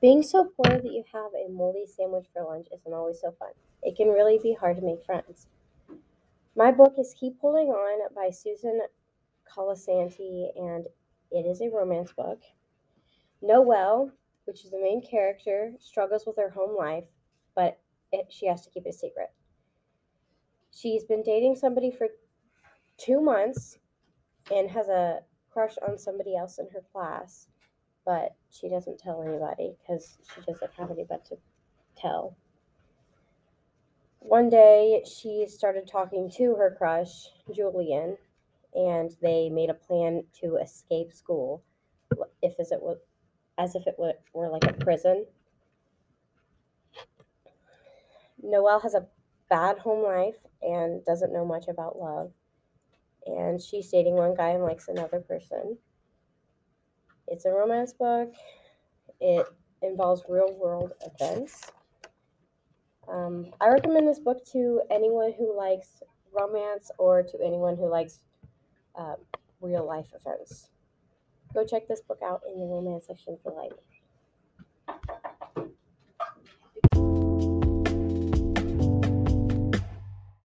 Being so poor that you have a moldy sandwich for lunch isn't always so fun. It can really be hard to make friends. My book is Keep Holding On by Susane Colasanti, and it is a romance book. Noelle, which is the main character, struggles with her home life, but it, she has to keep it a secret. She's been dating somebody for two months and has a crush on somebody else in her class but she doesn't tell anybody because she doesn't have anybody to tell. One day, she started talking to her crush, Julian, and they made a plan to escape school, if as it was, as if it were, were like a prison. Noelle has a bad home life and doesn't know much about love, and she's dating one guy and likes another person. It's a romance book. It involves real world events. Um, I recommend this book to anyone who likes romance or to anyone who likes um, real life events. Go check this book out in the romance section if you like.